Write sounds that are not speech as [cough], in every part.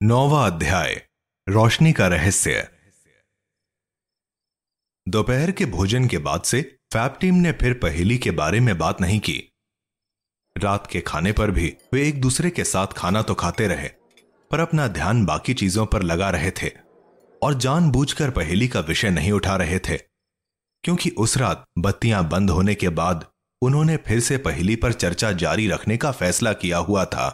नौवा अध्याय, रोशनी का रहस्य। दोपहर के भोजन के बाद से फैब टीम ने फिर पहेली के बारे में बात नहीं की। रात के खाने पर भी वे एक दूसरे के साथ खाना तो खाते रहे, पर अपना ध्यान बाकी चीज़ों पर लगा रहे थे और जानबूझकर पहेली का विषय नहीं उठा रहे थे, क्योंकि उस रात बत्तियाँ बंद होने के बाद उन्होंने फिर से पहेली पर चर्चा जारी रखने का फैसला किया हुआ था।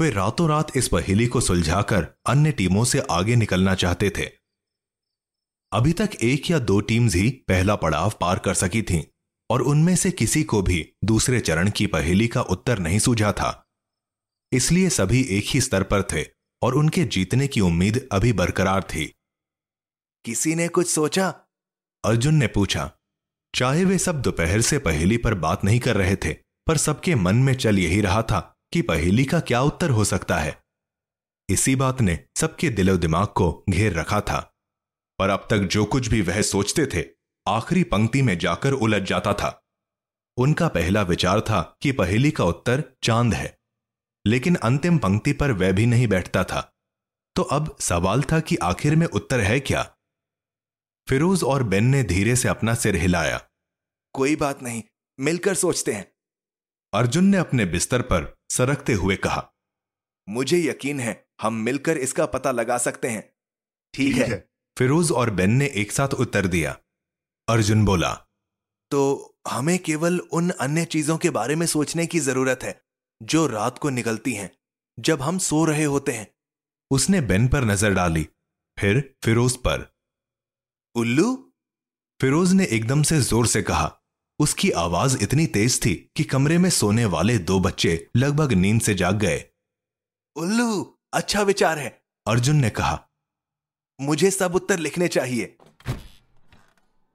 वे रातों रात इस पहेली को सुलझाकर अन्य टीमों से आगे निकलना चाहते थे। अभी तक एक या दो टीम्स ही पहला पड़ाव पार कर सकी थीं, और उनमें से किसी को भी दूसरे चरण की पहेली का उत्तर नहीं सूझा था। इसलिए सभी एक ही स्तर पर थे, और उनके जीतने की उम्मीद अभी बरकरार थी। किसी ने कुछ सोचा? अर्जुन ने पूछा। चाहे वे सब दोपहर से पहेली पर बात नहीं कर रहे थे, पर सबके मन में चल यही रहा था कि पहेली का क्या उत्तर हो सकता है। इसी बात ने सबके दिलो दिमाग को घेर रखा था। पर अब तक जो कुछ भी वह सोचते थे आखिरी पंक्ति में जाकर उलझ जाता था। उनका पहला विचार था कि पहेली का उत्तर चाँद है। लेकिन अंतिम पंक्ति पर वह भी नहीं बैठता था। तो अब सवाल था कि आखिर में उत्तर है क्या? फिरोज और बेन ने धीरे से अपना सिर हिलाया। कोई बात नहीं मिलकर सोचते हैं। अर्जुन ने अपने बिस्तर पर सरकते हुए कहा मुझे यकीन है हम मिलकर इसका पता लगा सकते हैं। ठीक है। है। फिरोज और बेन ने एक साथ उत्तर दिया। अर्जुन बोला तो हमें केवल उन अन्य चीज़ों के बारे में सोचने की ज़रूरत है जो रात को निकलती हैं जब हम सो रहे होते हैं। उसने बेन पर नज़र डाली फिर फिरोज पर। उल्लू? फिरोज ने एकदम से ज़ोर से कहा उसकी आवाज़ इतनी तेज थी कि कमरे में सोने वाले दो बच्चे लगभग नींद से जाग गए। उल्लू अच्छा विचार है। अर्जुन ने कहा मुझे सब उत्तर लिखने चाहिए।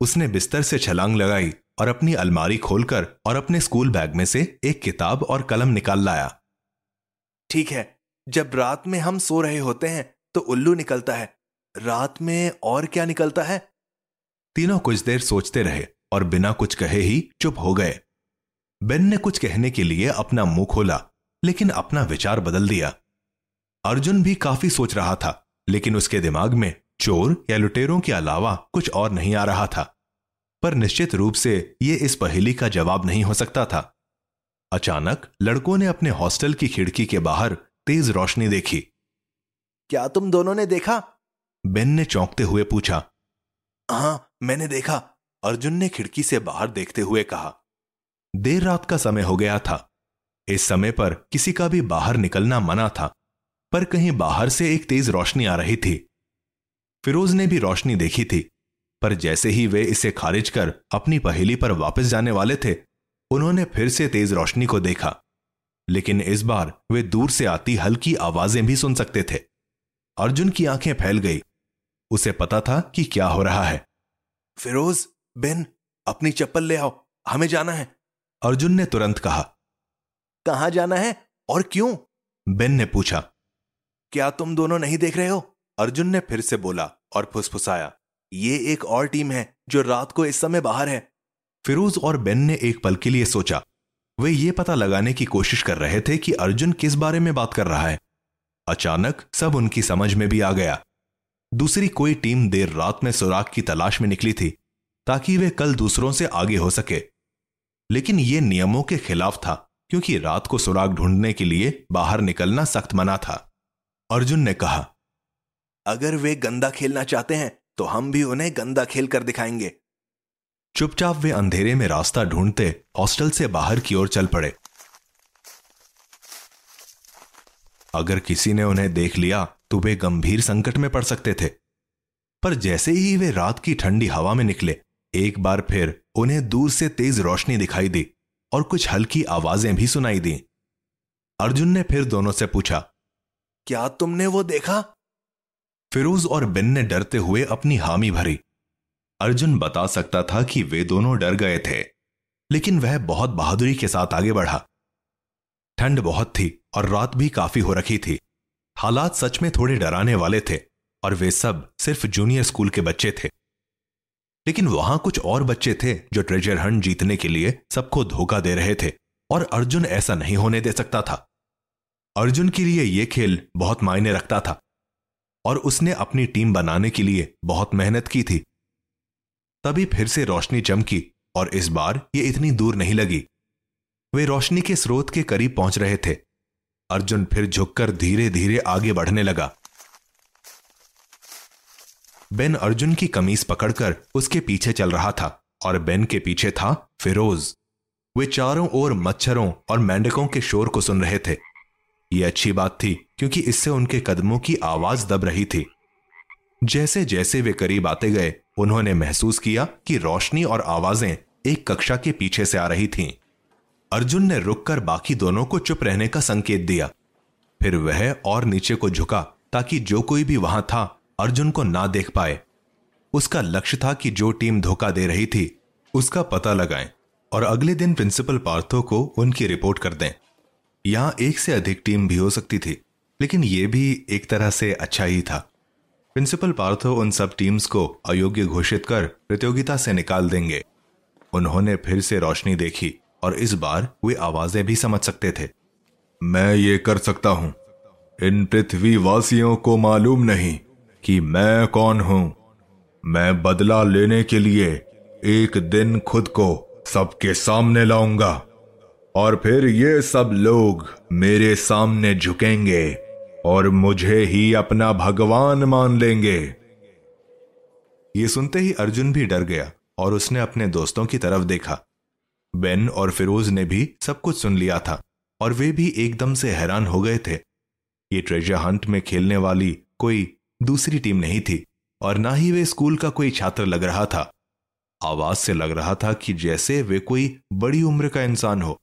उसने बिस्तर से छलांग लगाई और अपनी अलमारी खोलकर और अपने स्कूल बैग में से एक किताब और कलम निकाल लाया। ठीक है जब रात में हम सो रहे होते हैं तो उल्लू निकलता है। रात में और क्या निकलता है? तीनों कुछ देर सोचते रहे। और बिना कुछ कहे ही चुप हो गए। बेन ने कुछ कहने के लिए अपना मुँह खोला लेकिन अपना विचार बदल दिया। अर्जुन भी काफ़ी सोच रहा था लेकिन उसके दिमाग में चोर या लुटेरों के अलावा कुछ और नहीं आ रहा था। पर निश्चित रूप से यह इस पहेली का जवाब नहीं हो सकता था। अचानक लड़कों ने अपने हॉस्टल की खिड़की के बाहर तेज रोशनी देखी। क्या तुम दोनों ने देखा? बेन ने चौंकते हुए पूछा। हाँ मैंने देखा। अर्जुन ने खिड़की से बाहर देखते हुए कहा, देर रात का समय हो गया था। इस समय पर किसी का भी बाहर निकलना मना था, पर कहीं बाहर से एक तेज रोशनी आ रही थी। फिरोज ने भी रोशनी देखी थी, पर जैसे ही वे इसे खारिज कर अपनी पहेली पर वापस जाने वाले थे, उन्होंने फिर से तेज रोशनी को देखा। लेकिन इस बार वे दूर से आती हल्की आवाज़ें भी सुन सकते थे। अर्जुन की आँखें फैल गई। उसे पता था कि क्या हो रहा है। फिरोज बेन अपनी चप्पल ले आओ हमें जाना है। अर्जुन ने तुरंत कहा। कहाँ जाना है और क्यों? बेन ने पूछा। क्या तुम दोनों नहीं देख रहे हो? अर्जुन ने फिर से बोला और फुसफुसाया। ये एक और टीम है जो रात को इस समय बाहर है। फिरोज और बेन ने एक पल के लिए सोचा। वे ये पता लगाने की कोशिश कर रहे थे कि अर्जुन किस बारे में बात कर रहा है। अचानक सब उनकी समझ में भी आ गया। दूसरी कोई टीम देर रात में सुराग की तलाश में निकली थी। ताकि वे कल दूसरों से आगे हो सके। लेकिन यह नियमों के खिलाफ था क्योंकि रात को सुराग ढूँढने के लिए बाहर निकलना सख्त मना था। अर्जुन ने कहा अगर वे गंदा खेलना चाहते हैं तो हम भी उन्हें गंदा खेल कर दिखाएँगे। चुपचाप वे अंधेरे में रास्ता ढूंढते हॉस्टल से बाहर की ओर चल पड़े। अगर किसी ने उन्हें देख लिया तो वे गंभीर संकट में पड़ सकते थे। पर जैसे ही वे रात की ठंडी हवा में निकले एक बार फिर उन्हें दूर से तेज रोशनी दिखाई दी और कुछ हल्की आवाज़ें भी सुनाई दी। अर्जुन ने फिर दोनों से पूछा, क्या तुमने वो देखा? फिरोज और बिन ने डरते हुए अपनी हामी भरी। अर्जुन बता सकता था कि वे दोनों डर गए थे, लेकिन वह बहुत बहादुरी के साथ आगे बढ़ा। ठंड बहुत थी और रात भी काफ़ी हो रखी थी। हालात सच में थोड़े डराने वाले थे और वे सब सिर्फ़ जूनियर स्कूल के बच्चे थे। लेकिन वहाँ कुछ और बच्चे थे जो ट्रेजर हंट जीतने के लिए सबको धोखा दे रहे थे और अर्जुन ऐसा नहीं होने दे सकता था। अर्जुन के लिए यह खेल बहुत मायने रखता था और उसने अपनी टीम बनाने के लिए बहुत मेहनत की थी। तभी फिर से रोशनी चमकी और इस बार ये इतनी दूर नहीं लगी। वे रोशनी के स्रोत के करीब पहुँच रहे थे। अर्जुन फिर झुककर धीरे धीरे आगे बढ़ने लगा। बेन अर्जुन की कमीज पकड़कर उसके पीछे चल रहा था और बेन के पीछे था फिरोज। वे चारों ओर मच्छरों और मेंढकों के शोर को सुन रहे थे। यह अच्छी बात थी, क्योंकि इससे उनके कदमों की आवाज़ दब रही थी। जैसे जैसे वे करीब आते गए, उन्होंने महसूस किया कि रोशनी और आवाज़ें एक कक्षा के पीछे से आ रही थीं। अर्जुन ने रुककर बाकी दोनों को चुप रहने का संकेत दिया। फिर वह और नीचे को झुका, ताकि जो कोई भी वहाँ था अर्जुन को ना देख पाए। उसका लक्ष्य था कि जो टीम धोखा दे रही थी, उसका पता लगाएँ और अगले दिन प्रिंसिपल पार्थो को उनकी रिपोर्ट कर दें। यहाँ एक से अधिक टीम भी हो सकती थी, लेकिन यह भी एक तरह से अच्छा ही था। प्रिंसिपल पार्थो उन सब टीम्स को अयोग्य घोषित कर प्रतियोगिता से निकाल देंगे। उन्होंने फिर से रोशनी देखी और इस बार वे आवाज़ें भी समझ सकते थे। मैं ये कर सकता हूँ। इन पृथ्वीवासियों को मालूम नहीं कि मैं कौन हूँ? मैं बदला लेने के लिए एक दिन खुद को सबके सामने लाऊँगा। और फिर ये सब लोग मेरे सामने झुकेंगे और मुझे ही अपना भगवान मान लेंगे। ये सुनते ही अर्जुन भी डर गया और उसने अपने दोस्तों की तरफ़ देखा। बेन और फिरोज ने भी सब कुछ सुन लिया था और वे भी एकदम से हैरान हो गए थे। ये ट्रेजर हंट में खेलने वाली कोई दूसरी टीम नहीं थी और ना ही वे स्कूल का कोई छात्र लग रहा था। आवाज़ से लग रहा था कि जैसे वे कोई बड़ी उम्र का इंसान हो।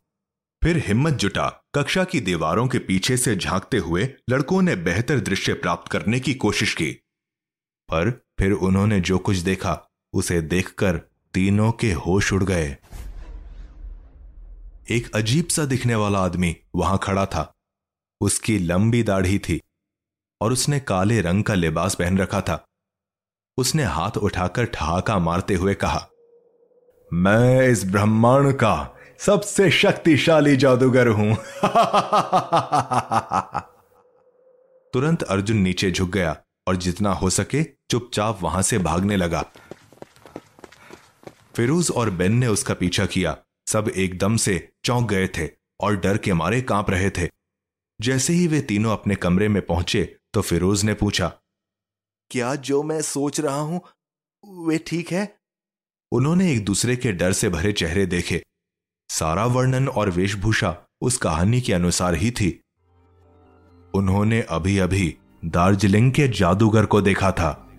फिर हिम्मत जुटा, कक्षा की दीवारों के पीछे से झांकते हुए लड़कों ने बेहतर दृश्य प्राप्त करने की कोशिश की। पर फिर उन्होंने जो कुछ देखा, उसे देखकर तीनों के होश उड़ गए। एक अजीब सा दिखने वाला आदमी वहाँ खड़ा था। उसकी लंबी दाढ़ी थी। और उसने काले रंग का लिबास पहन रखा था। उसने हाथ उठाकर ठहाका मारते हुए कहा, मैं इस ब्रह्मांड का सबसे शक्तिशाली जादूगर हूँ। [laughs] तुरंत अर्जुन नीचे झुक गया और जितना हो सके चुपचाप वहाँ से भागने लगा। फिरोज और बेन ने उसका पीछा किया। सब एकदम से चौंक गए थे और डर के मारे काँप रहे थे। जैसे ही वे तीनों अपने कमरे में पहुँचे तो फिरोज ने पूछा क्या जो मैं सोच रहा हूँ वे ठीक है? उन्होंने एक दूसरे के डर से भरे चेहरे देखे। सारा वर्णन और वेशभूषा उस कहानी के अनुसार ही थी। उन्होंने अभी अभी दार्जिलिंग के जादूगर को देखा था।